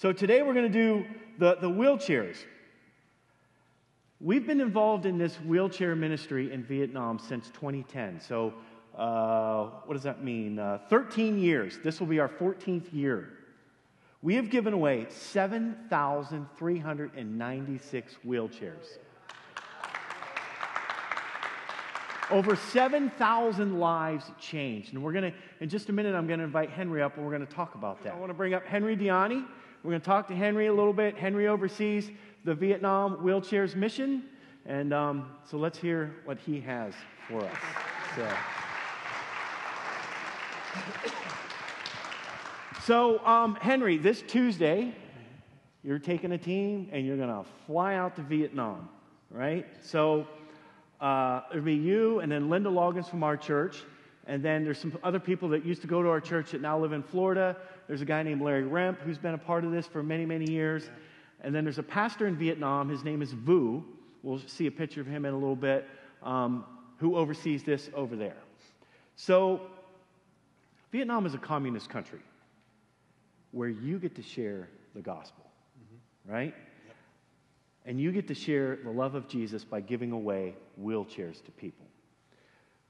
So today we're going to do the, the wheelchairs. We've been involved in this wheelchair ministry in Vietnam since 2010. So, uh, what does that mean? Uh, 13 years. This will be our 14th year. We have given away 7,396 wheelchairs. Over 7,000 lives changed. And we're going to, in just a minute, I'm going to invite Henry up and we're going to talk about that. I want to bring up Henry DiYanni. We're going to talk to Henry a little bit. Henry oversees the Vietnam Wheelchairs Mission. And um, so let's hear what he has for us. So, so um, Henry, this Tuesday, you're taking a team and you're going to fly out to Vietnam, right? So uh, it'll be you and then Linda Loggins from our church. And then there's some other people that used to go to our church that now live in Florida. There's a guy named Larry Remp who's been a part of this for many, many years. Yeah. And then there's a pastor in Vietnam. His name is Vu. We'll see a picture of him in a little bit, um, who oversees this over there. So, Vietnam is a communist country where you get to share the gospel, mm-hmm. right? Yep. And you get to share the love of Jesus by giving away wheelchairs to people.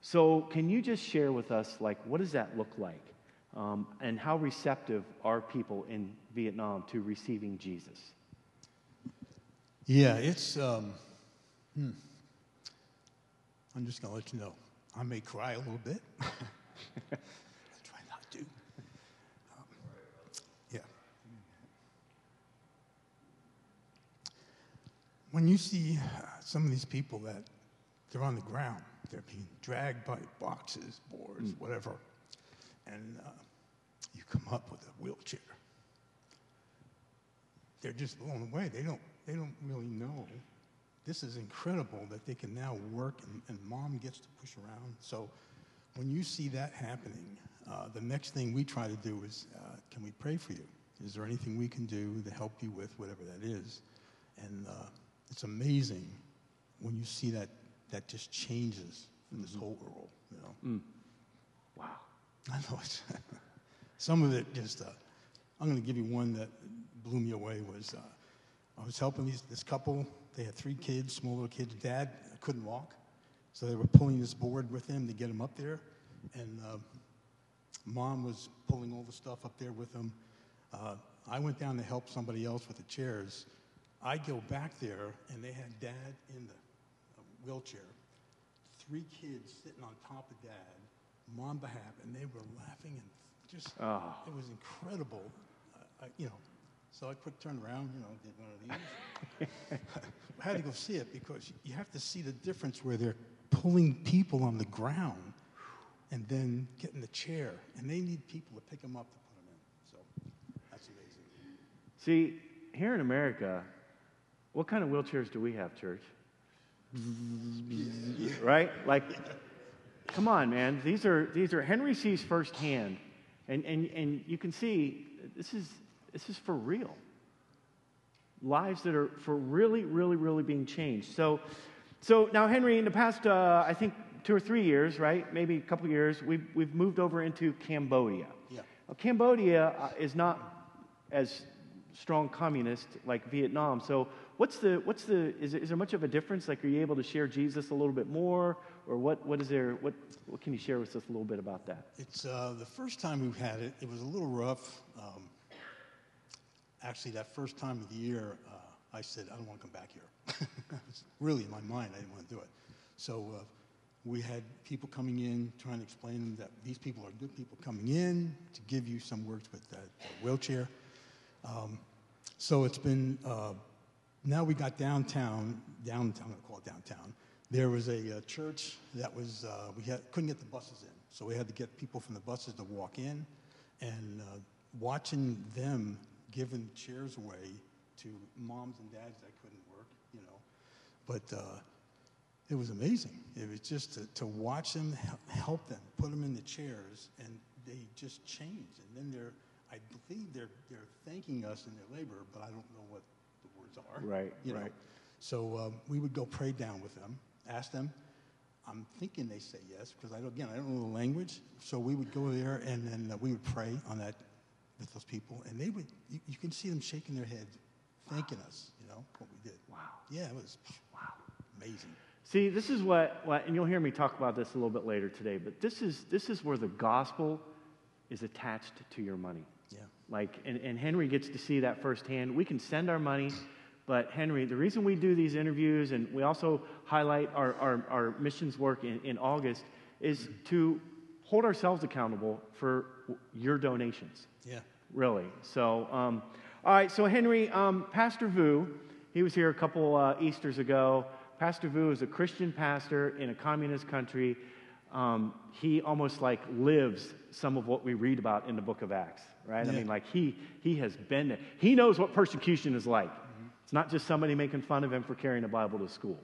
So, can you just share with us, like, what does that look like? Um, and how receptive are people in Vietnam to receiving Jesus? Yeah, it's. Um, hmm. I'm just going to let you know. I may cry a little bit. I try not to. Um, yeah. When you see uh, some of these people that they're on the ground, they're being dragged by boxes, boards, mm. whatever, and uh, you come up with a wheelchair. They're just blown away. They don't they don't really know. This is incredible that they can now work and, and mom gets to push around. So when you see that happening, uh, the next thing we try to do is uh, can we pray for you? Is there anything we can do to help you with whatever that is? And uh, it's amazing when you see that that just changes in this mm-hmm. whole world. You know. Mm. Wow. I know it's some of it just. Uh, I'm going to give you one that blew me away. Was uh, I was helping these, this couple. They had three kids, small little kids. Dad couldn't walk, so they were pulling this board with him to get him up there. And uh, mom was pulling all the stuff up there with him. Uh, I went down to help somebody else with the chairs. I go back there, and they had dad in the wheelchair, three kids sitting on top of dad, mom behalf, and they were laughing and just, oh. it was incredible. Uh, I, you know, so I quick turned around, you know, did one of these. I had to go see it because you have to see the difference where they're pulling people on the ground and then getting the chair. And they need people to pick them up to put them in. So that's amazing. See, here in America, what kind of wheelchairs do we have, church? Right? Like, come on, man. These are, these are Henry sees firsthand. And, and, and you can see this is this is for real. Lives that are for really, really, really being changed. So, so now, Henry, in the past, uh, I think two or three years, right? Maybe a couple years, we've, we've moved over into Cambodia. Yeah. Now, Cambodia uh, is not as strong communist like Vietnam. So, what's the, what's the, is, is there much of a difference? Like, are you able to share Jesus a little bit more? Or what, what is there, what, what can you share with us a little bit about that? It's uh, the first time we've had it, it was a little rough. Um, actually, that first time of the year, uh, I said, I don't want to come back here. really in my mind, I didn't want to do it. So uh, we had people coming in trying to explain that these people are good people coming in to give you some words with that wheelchair. Um, so it's been, uh, now we got downtown, downtown, I'm to call it downtown. There was a, a church that was, uh, we had, couldn't get the buses in. So we had to get people from the buses to walk in. And uh, watching them giving chairs away to moms and dads that couldn't work, you know. But uh, it was amazing. It was just to, to watch them, help them, put them in the chairs, and they just changed. And then they're, I believe they're, they're thanking us in their labor, but I don't know what the words are. Right, you right. Know? So um, we would go pray down with them, ask them. I'm thinking they say yes because I don't, again I don't know the language. So we would go there and then uh, we would pray on that with those people, and they would, you, you can see them shaking their head, thanking us, you know, what we did. Wow. Yeah, it was Wow. amazing. See, this is what, what, and you'll hear me talk about this a little bit later today, but this is, this is where the gospel is attached to your money. Like, and, and Henry gets to see that firsthand. We can send our money, but Henry, the reason we do these interviews and we also highlight our, our, our missions work in, in August is to hold ourselves accountable for your donations. Yeah. Really. So, um, all right. So, Henry, um, Pastor Vu, he was here a couple uh, Easters ago. Pastor Vu is a Christian pastor in a communist country. Um, he almost like lives some of what we read about in the book of Acts, right? I mean, like he, he has been there. He knows what persecution is like. It's not just somebody making fun of him for carrying a Bible to school,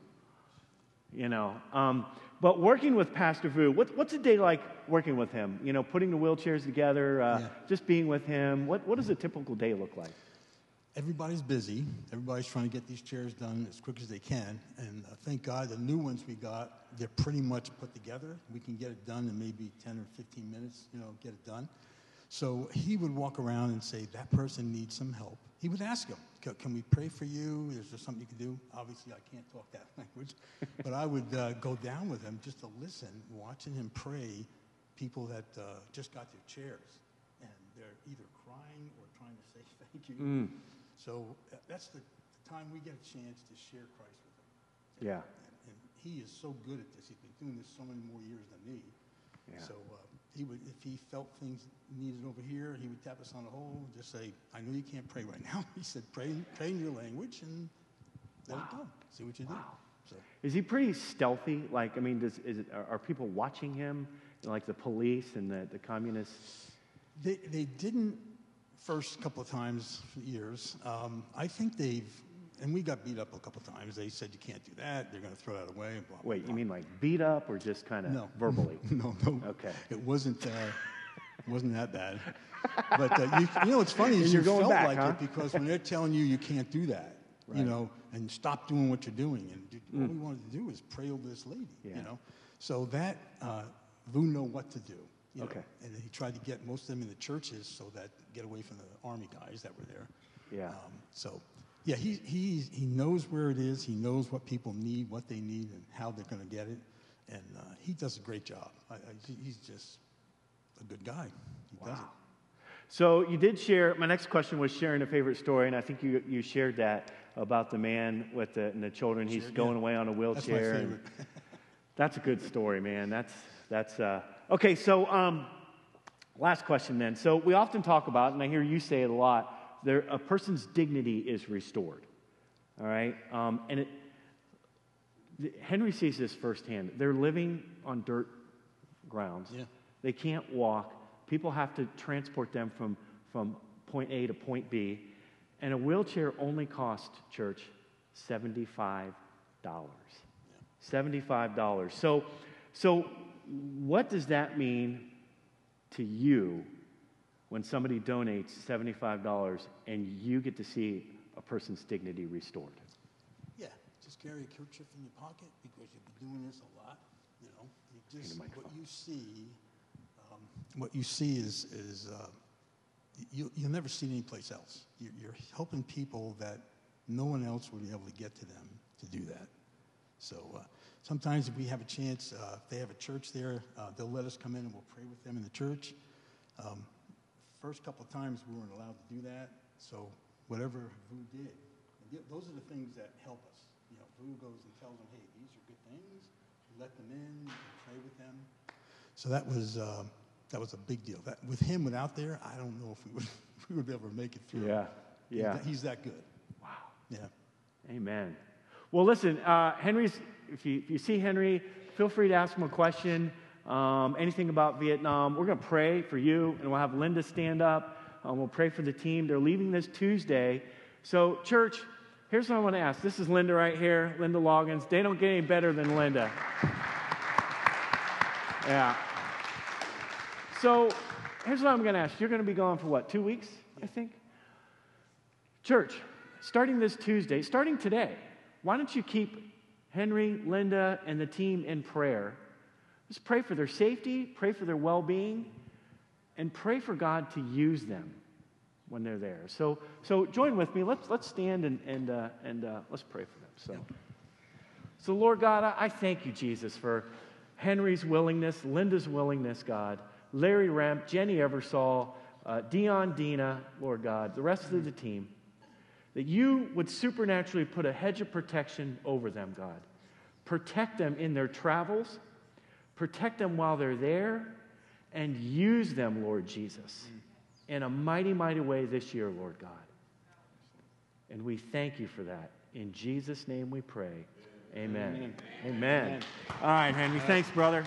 you know. Um, but working with Pastor Vu, what, what's a day like working with him? You know, putting the wheelchairs together, uh, Yeah. just being with him. What, what does a typical day look like? Everybody's busy. Everybody's trying to get these chairs done as quick as they can. And uh, thank God the new ones we got, they're pretty much put together. We can get it done in maybe 10 or 15 minutes, you know, get it done. So he would walk around and say, That person needs some help. He would ask "Can- Can we pray for you? Is there something you can do? Obviously, I can't talk that language. but I would uh, go down with him just to listen, watching him pray people that uh, just got their chairs. And they're either crying or trying to say thank you. Mm. So uh, that's the, the time we get a chance to share Christ with them. Yeah. And, and he is so good at this. He's been doing this so many more years than me. Yeah. So uh, he would, if he felt things needed over here, he would tap us on the hole and just say, "I know you can't pray right now." He said, "Pray, pray in your language and let it go. See what you do." So Is he pretty stealthy? Like, I mean, does, is it, are, are people watching him? Like the police and the, the communists? they they didn't first couple of times years. Um, I think they've. And we got beat up a couple of times. They said you can't do that. They're going to throw that away. And blah, blah, Wait, blah. you mean like beat up or just kind of No. verbally? No, no. Okay. It wasn't. Uh, it wasn't that bad. But uh, you, you know, what's funny is you're you going felt back, like huh? it because when they're telling you you can't do that, Right. you know, and stop doing what you're doing, and do, all we wanted to do is pray over this lady, Yeah. you know. So that uh, Vu know what to do. You know, Okay. And he tried to get most of them in the churches so that get away from the army guys that were there. Yeah. Um, so, yeah, he, he, he knows where it is. He knows what people need, what they need, and how they're going to get it. And uh, he does a great job. I, I, he's just a good guy. He does it. So you did share. My next question was sharing a favorite story, and I think you, you shared that about the man with the, and the children. He's Shared, going yeah. away on a wheelchair. That's my favorite. That's a good story, man. That's that's uh, okay. So um, last question then. So we often talk about, and I hear you say it a lot. There, a person's dignity is restored. All right, um, and it, Henry sees this firsthand. They're living on dirt grounds. Yeah. They can't walk. People have to transport them from, from point A to point B. And a wheelchair only cost church $75. $75. So, so what does that mean to you when somebody donates $75 and you get to see a person's dignity restored? Yeah, just carry a kerchief in your pocket because you've been doing this a lot. You know, you just what you see, um, what you see is is uh, you, you'll never see it anyplace else. You're, you're helping people that no one else would be able to get to them to do that. So uh, sometimes if we have a chance, uh, if they have a church there, uh, they'll let us come in and we'll pray with them in the church. Um, first couple of times we weren't allowed to do that, so whatever Vu did, those are the things that help us. You know, Vu goes and tells them, hey, these are good things. Let them in, pray with them. So that was uh, that was a big deal. That with him without there, I don't know if we would we would be able to make it through. Yeah, He's yeah. that- he's that good. Wow. Yeah. Amen. Well, listen, uh, Henry's, if you, if you see Henry, feel free to ask him a question, um, anything about Vietnam. We're going to pray for you, and we'll have Linda stand up. Um, we'll pray for the team. They're leaving this Tuesday. So, church, here's what I want to ask. This is Linda right here, Linda Loggins. They don't get any better than Linda. Yeah. So, here's what I'm going to ask. You're going to be gone for what, two weeks, I think? Church, starting this Tuesday, starting today, why don't you keep Henry, Linda, and the team in prayer? Just pray for their safety, pray for their well being, and pray for God to use them when they're there. So, so join with me. Let's, let's stand and, and, uh, and uh, let's pray for them. So, so Lord God, I, I thank you, Jesus, for Henry's willingness, Linda's willingness, God, Larry Ramp, Jenny Eversole, uh, Dion Dina, Lord God, the rest of the team, that you would supernaturally put a hedge of protection over them, God. Protect them in their travels, protect them while they're there, and use them, Lord Jesus, in a mighty, mighty way this year, Lord God. And we thank you for that. In Jesus' name we pray. Amen. Amen. Amen. All right, Henry. Thanks, brother.